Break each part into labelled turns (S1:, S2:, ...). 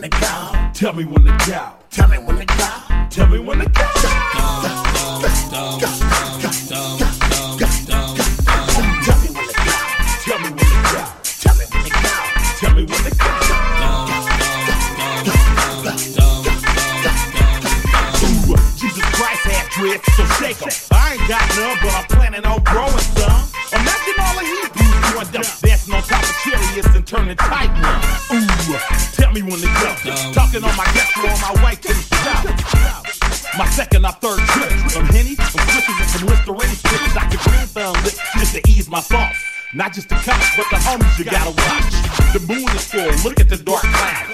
S1: when to go.
S2: Tell me when to go.
S1: Tell me when to go.
S2: Tell me when to go.
S1: Tell me when to go.
S2: Ooh, Jesus Christ had dreads, so shake 'em. I ain't got none, but I'm planning on growing some. Imagine all the Hebrews doing dumb, dancing on top of chariots and turning tight ones. Ooh, tell me when to go. Talking on my guest on my way to the south. My second or third trip. Some Henny, some Swishers, and some Listerine strips. Dr. Green lip just to ease my thoughts. Not just the cops, but the homies you gotta watch. The moon is full, look at the dark cloud.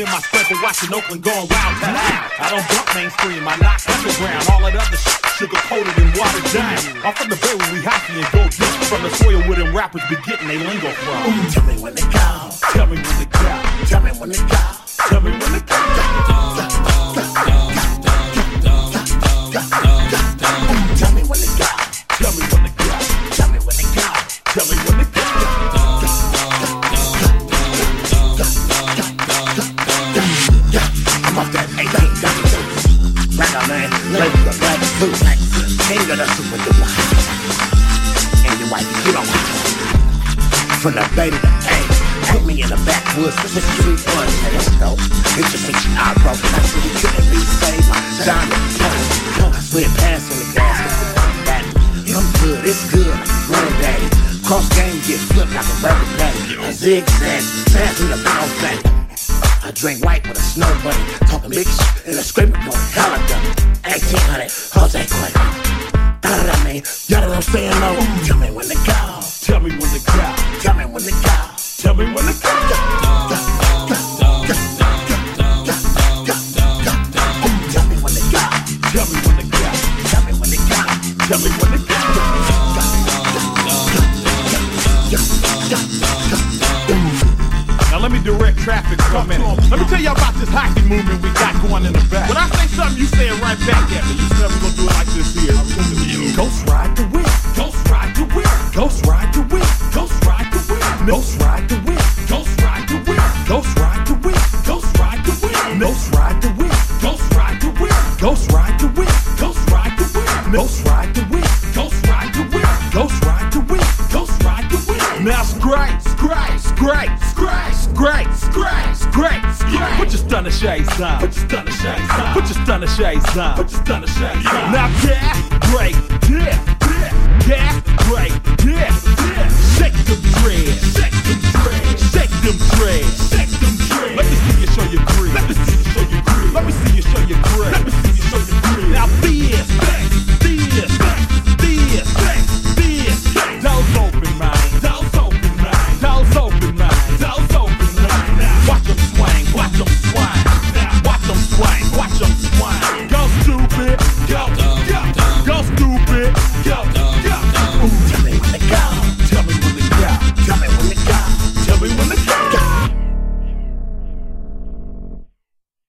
S2: In my stepper watching Oakland going wild loud. I don't bump mainstream, I knock underground. All that other shit sugar coated and watered down. I'm from the bay where we hyphy and go deep. From the soil where them rappers be getting they lingo from.
S1: Tell me when they go.
S2: Tell me when they go.
S1: Tell me when they go.
S2: Tell me when
S1: they uh, go. Man, late the black suit. King of the super duper. And your wife, you don't want From the bay to the. Put me in the backwoods, this is street one. Hey, let's go. It just you out, bro. I said you couldn't be saved. Diamond pump. I slid past on the gas. I'm good, it's good. Granddaddy. Cross game get flipped like a rubber. A zigzag, fast in the bounce back. I drink white with a snow bunny, talking big shit and a screaming going hella dumb. 1800, Jose Cuervo. Da da da, man. Y'all know I'm saying, no? Tell me when to go.
S2: Tell me when to go.
S1: Tell me when to go.
S2: Tell me when to go. Traffic minute. Let me tell y'all about this hyphy movement we got going in the back. When I say something, you say it right back at me. You said we gonna do it like this here. Ghost ride the wind. Ghost ride the wind. Ghost ride the wind. Ghost ride the wind. Ghost ride the wind. Ghost ride the wind. Ghost ride the wind. Ghost ride the wind. Ghost ride the wind. Ghost ride the wind. Ghost ride the wind. Ghost ride the wind. Ghost ride the wind. Ghost ride the wind. Ghost ride the wind. Ghost ride the wind. Now scrape, scrape, scrape, great, great, great. scrape. Put your stunner shades on. Put your stunner shades on. Put your stunner shades on. Put your stunner shades on. Now gas, break, dip, dip, gas, break, dip, dip. Shake the dread.